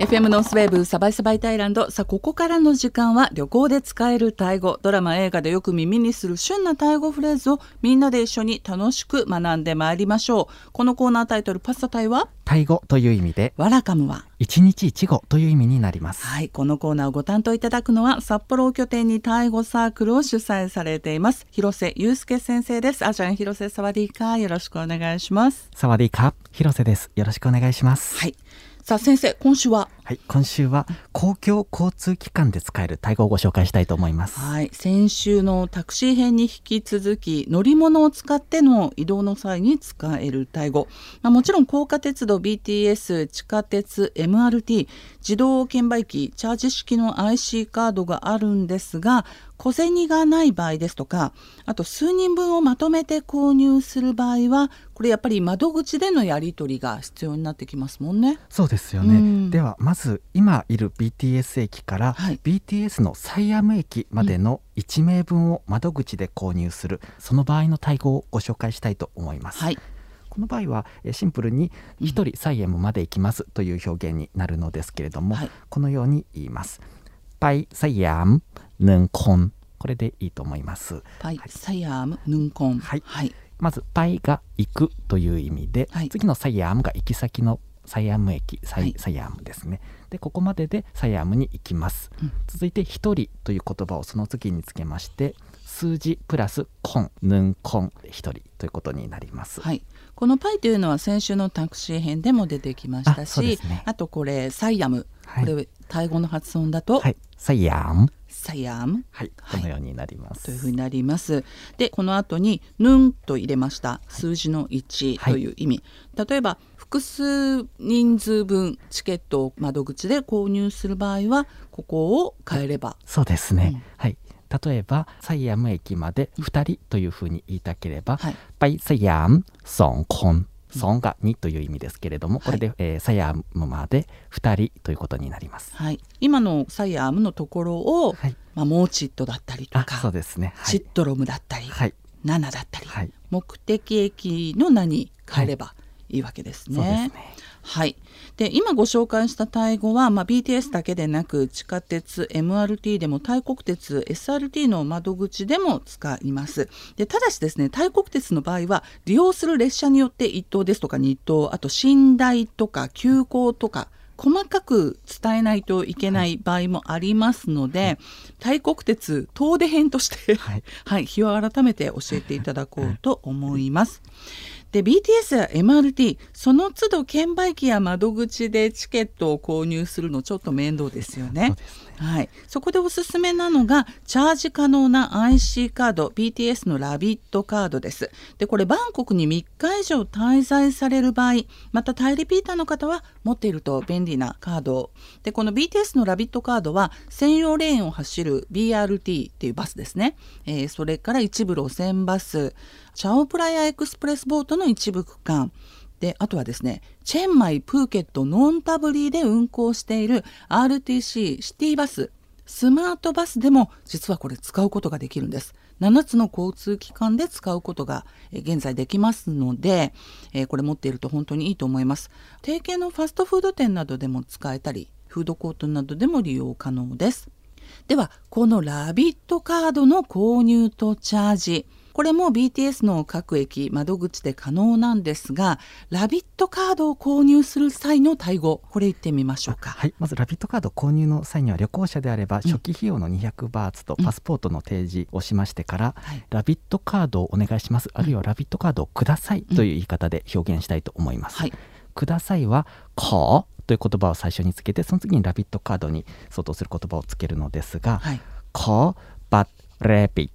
FM ノースウェーブサバイサバイタイランド。さあここからの時間は旅行で使えるタイ語。ドラマ映画でよく耳にする旬なタイ語フレーズをみんなで一緒に楽しく学んでまいりましょう。このコーナータイトルパスタタイは？タイ語という意味で。ワラカムは？一日一語という意味になります。はいこのコーナーをご担当いただくのは札幌を拠点にタイ語サークルを主催されています。広瀬祐介先生です。あちゃん広瀬サワディーカーよろしくお願いします。サワディーカー広瀬です。よろしくお願いします。はいさあ先生今週ははい今週は公共交通機関で使えるタイ語をご紹介したいと思います。はい先週のタクシー編に引き続き乗り物を使っての移動の際に使えるタイ語、まあ、もちろん高架鉄道 BTS 地下鉄 MRT 自動券売機チャージ式の IC カードがあるんですが小銭がない場合ですとかあと数人分をまとめて購入する場合はこれやっぱり窓口でのやり取りが必要になってきますもんね。そうですよね、うん。ではまず今いる BTS 駅から、はい。BTS のサイアム駅までの1名分を窓口で購入する、その場合のタイ語をご紹介したいと思います、はい、この場合はえーシンプルに1人サイエムまで行きますという表現になるのですけれども、はい。このように言います。パイサイアムヌンコン。これでいいと思います。パイ、サイアーム、ヌンコン。はい。はい。まずパイが行くという意味で、はい。次のサイアムが行き先のサイアム駅サイ,、はいサイアムですね。でここまででサイアムに行きます。うん続いて一人という言葉をその次につけまして数字プラスコンヌンコン一人ということになります。はい。このパイというのは先週のタクシー編でも出てきましたし、すねあとこれサイアム、はいこれタイ語の発音だと、はい、サイアムサイアムはい、はい。このようになります。というふうになります。で、この後にヌンと入れました。数字の1という意味。例えば複数人数分チケットを窓口で購入する場合はここを変えれば、そうですね。うん。はい。例えばサイアム駅まで2人というふうに言いたければ、はい。パイサイアムソンコンソンが2という意味ですけれども、これで、えーサイアムまで2人ということになります。はい、今のサイアムのところを、はい。まあ、モーチットだったりとあ、かそうですね。はい。シットロムだったり、はい。ナナだったり、はい。目的駅の名に変えればいいわけですね。はい、で今ご紹介したタイ語は、まあ、BTS だけでなく地下鉄 MRT でも大国鉄 SRT の窓口でも使いますでただしですね大国鉄の場合は利用する列車によって1等ですとか2等あと寝台とか急行とか細かく伝えないといけない場合もありますので、大国鉄遠出編として、はい。はい、日を改めて教えていただこうと思います。で BTS や MRT その都度券売機や窓口でチケットを購入するのちょっと面倒ですよね。ね。はい、そこでおすすめなのがチャージ可能な IC カード BTS のラビットカードです。でこれバンコクに3日以上滞在される場合またタイリピーターの方は持っていると便利なカード。をでこの BTS のラビットカードは専用レーンを走る BRT っていうバスですね、えーそれから一部路線バスチャオプラヤエクスプレスボートの一部区間。であとはですねチェンマイプーケットノンタブリーで運行している RTC シティバス。スマートバスでも実はこれ使うことができるんです。7つの交通機関で使うことが現在できますので、これ持っていると本当にいいと思います。提携のファストフード店などでも使えたりフードコートなどでも利用可能です。ではこのラビットカードの購入とチャージ。これも BTS の各駅窓口で可能なんですがラビットカードを購入する際の対語これ言ってみましょうか。はい、まずラビットカード購入の際には旅行者であれば初期費用の200バーツとパスポートの提示をしましてから、はい。ラビットカードをお願いします。あるいはラビットカードをくださいという言い方で表現したいと思います。はい。くださいはこうという言葉を最初につけてその次にラビットカードに相当する言葉をつけるのですが、はい。こバッレビ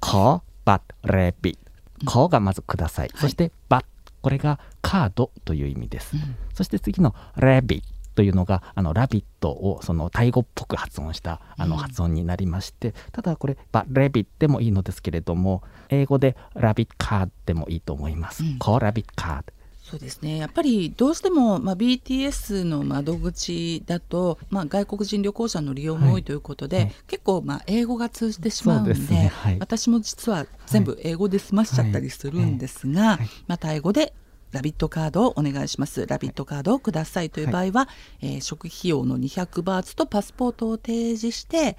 こバッレビこがまずください、はい。そしてバッ。これがカードという意味です、うん。そして次のレビ。というのがあのラビットをそのタイ語っぽく発音したあのうん発音になりまして、ただこれバレビでもいいのですけれども英語でラビットカードでもいいと思います、うん。コラビットカー。ドそうですね。やっぱりどうしても、まあ、BTS の窓口だと、まあ、外国人旅行者の利用も多いということで、はい。結構、まあ、英語が通じてしまうんでね。はい。私も実は全部英語で済ましちゃったりするんですが、はい。まあ、タイ語でラビットカードをお願いします。ラビットカードをくださいという場合は、えー食費用の200バーツとパスポートを提示して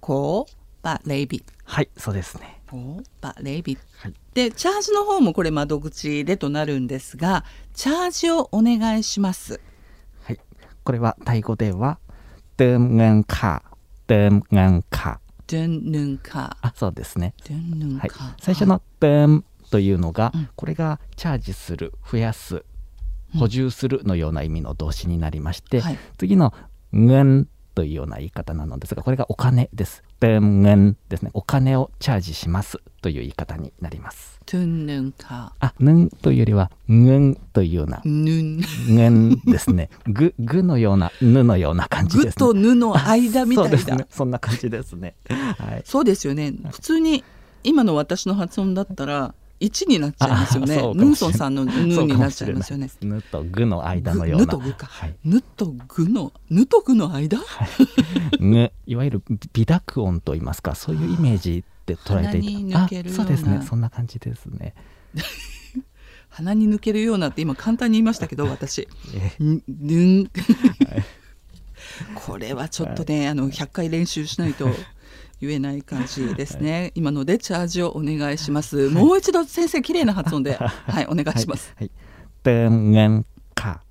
こうバレイビはいそうですねこうバレイビ、はい、でチャージの方もこれ窓口でとなるんですがチャージをお願いします。はい。これはタイ語ではドゥンガンカドゥンガンカドゥンヌンカあそうですね。ドゥンヌンカ、はい、最初のドゥンというのが、うん、これがチャージする増やす補充するのような意味の動詞になりまして、うん、次の「ぐん」というような言い方なのですが、これがお金です。ペンゲンですね。お金をチャージしますという言い方になります。トゥンヌンか。あ、ヌンというよりは、ヌンというような。ヌン。ヌンですね。ググのような、ヌのような感じです、ね。ぐとヌの間みたいな。そ,ね、そんな感じですね。はい。そうですよね。普通に、今の私の発音だったら、1になっちゃいますよね。ヌンソンさんのヌになっちゃいますよね。しれないですぬとぐの間のような。ぬとぐか。はい。ヌとグのヌとグの間？ぬ、いわゆる微濁音と言いますか、そういうイメージで捉えてい鼻に抜けるような。あそうですね。そんな感じですね。鼻に抜けるようなって今簡単に言いましたけど私。えぬぬんこれはちょっとね、はい、あの百回練習しないと。言えない感じですね、はい、今のでチャージをお願いします、はい、もう一度先生綺麗な発音ではい。お願いします、はい、てんか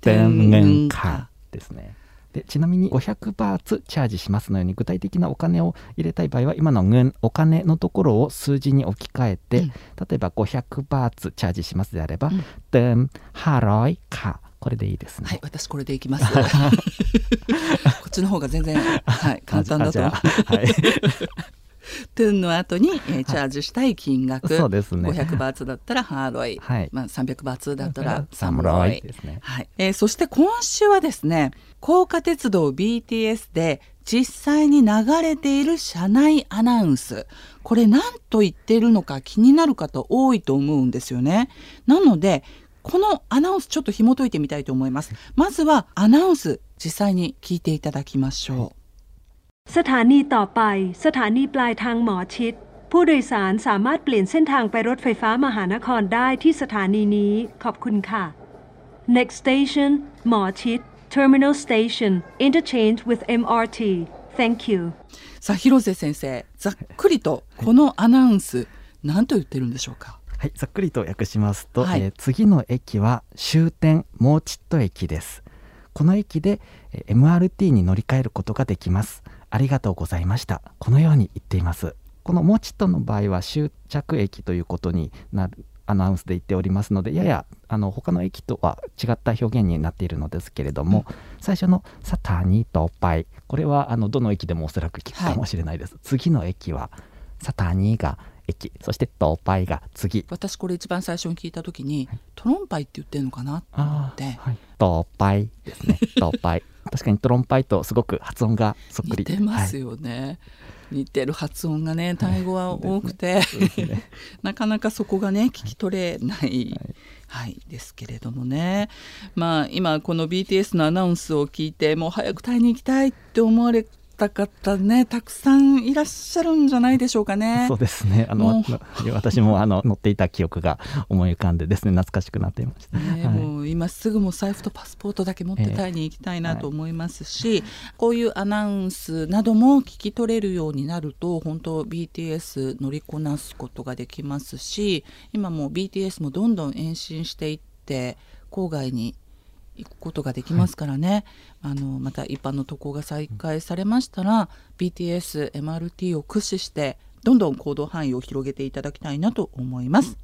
てんかですねでちなみに500バーツチャージしますのよ。うに具体的なお金を入れたい場合は今のんお金のところを数字に置き換えて、うん、例えば500バーツチャージしますであれば、うん、てんはろいか。これでいいですね。はい私これでいきます。こっちの方が全然、はい、簡単だとはい。トゥンの後に、えーチャージしたい金額、そうですね。500バーツだったらハーロイ、はい。まあ、300バーツだったらササムムロイロイですね。はい。えーそして今週はですね高架鉄道 BTS で実際に流れている車内アナウンス。これ何と言っているのか気になる方多いと思うんですよね。なのでこのアナウンスちょっと紐解いてみたいと思いますまずはアナウンス実際に聞いていただきましょう、สถานีต่อไป สถานีปลายทางหมอชิด ผู้โดยสารสามารถเปลี่ยนเส้นทางไปรถไฟฟ้ามหานครได้ที่สถานีนี้ ขอบคุณค่ะ Next station หมอชิด Terminal Station Interchange with MRT Thank you さあ広瀬先生ざっくりとこのアナウンス何と言ってるんでしょうか はい、ざっくりと訳しますと、はいえー次の駅は終点モーチット駅です。この駅で、えー MRT に乗り換えることができます。ありがとうございました。このように言っています。このモーチットの場合は終着駅ということになるアナウンスで言っておりますのでややあの他の駅とは違った表現になっているのですけれども、最初の「サタニとパイ」これはあのどの駅でもおそらく聞くかもしれないです、次の駅はサタニが駅そしてトパイが次。私これ一番最初に聞いた時に、トロンパイって言ってるのかなと思って。はい、トパイですね。トパイ。確かにトロンパイとすごく発音がそっくり。似てますよ、よね、似てる発音がねタイ語は多くて、そうですね。なかなかそこがね聞き取れない、はい。ですけれどもね。まあ今この BTS のアナウンスを聞いてもう早くタイに行きたいって思われた方ね。たくさんいらっしゃるんじゃないでしょうかね。そうですね。あもの私もあの乗っていた記憶が思い浮かんでですね。懐かしくなっていました、ねはい。もう今すぐもう財布とパスポートだけ持ってええタイに行きたいなと思いますし、こういうアナウンスなども聞き取れるようになると本当 BTS 乗りこなすことができますし今もう BTS もどんどん延伸していって郊外に行くことができますからね、あのまた一般の渡航が再開されましたら BTS、MRT を駆使してどんどん行動範囲を広げていただきたいなと思います。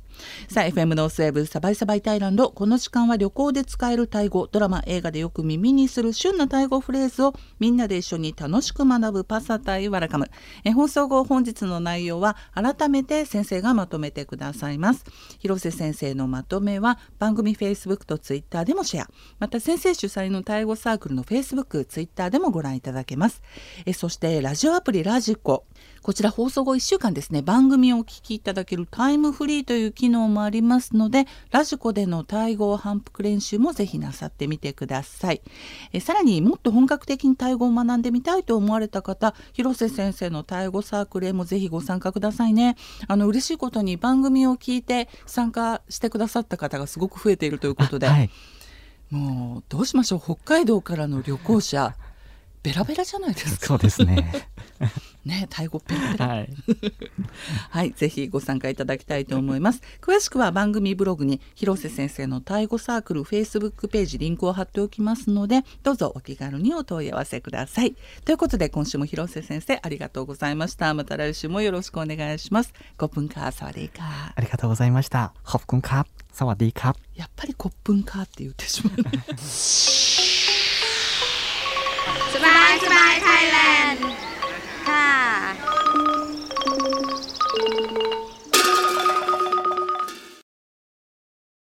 さあ FM ノースウェーブサバイサバイタイランドこの時間は旅行で使えるタイ語ドラマ映画でよく耳にする旬なタイ語フレーズをみんなで一緒に楽しく学ぶパサタイワラカム。え放送後本日の内容は改めて先生がまとめてくださいます。広瀬先生のまとめは番組 Facebook と Twitter でもシェア。また先生主催のタイ語サークルの Facebook、Twitter でもご覧いただけます。えそしてラジオアプリラジコ。こちら放送後1週間ですね番組をお聞きいただけるタイムフリーという機機能もありますのでラジコでのタイ語反復練習もぜひなさってみてください。えさらにもっと本格的にタイ語を学んでみたいと思われた方広瀬先生のタイ語サークルへもぜひご参加くださいね。あの嬉しいことに番組を聞いて参加してくださった方がすごく増えているということで、はい、もうどうしましょう。北海道からの旅行者ベラベラじゃないですか。そうですね。ね、タイ語ペラペラ。はい、はい、ぜひご参加いただきたいと思います。詳しくは番組ブログに広瀬先生のタイ語サークルフェイスブックページリンクを貼っておきますので、どうぞお気軽にお問い合わせください。ということで今週も広瀬先生ありがとうございました。また来週もよろしくお願いします。コップンカーサワディーカーありがとうございました。コップンカーサワディーカーやっぱりコップンカーって言ってしまう、ね。สบายสบายไทยแลนด์ค่ะ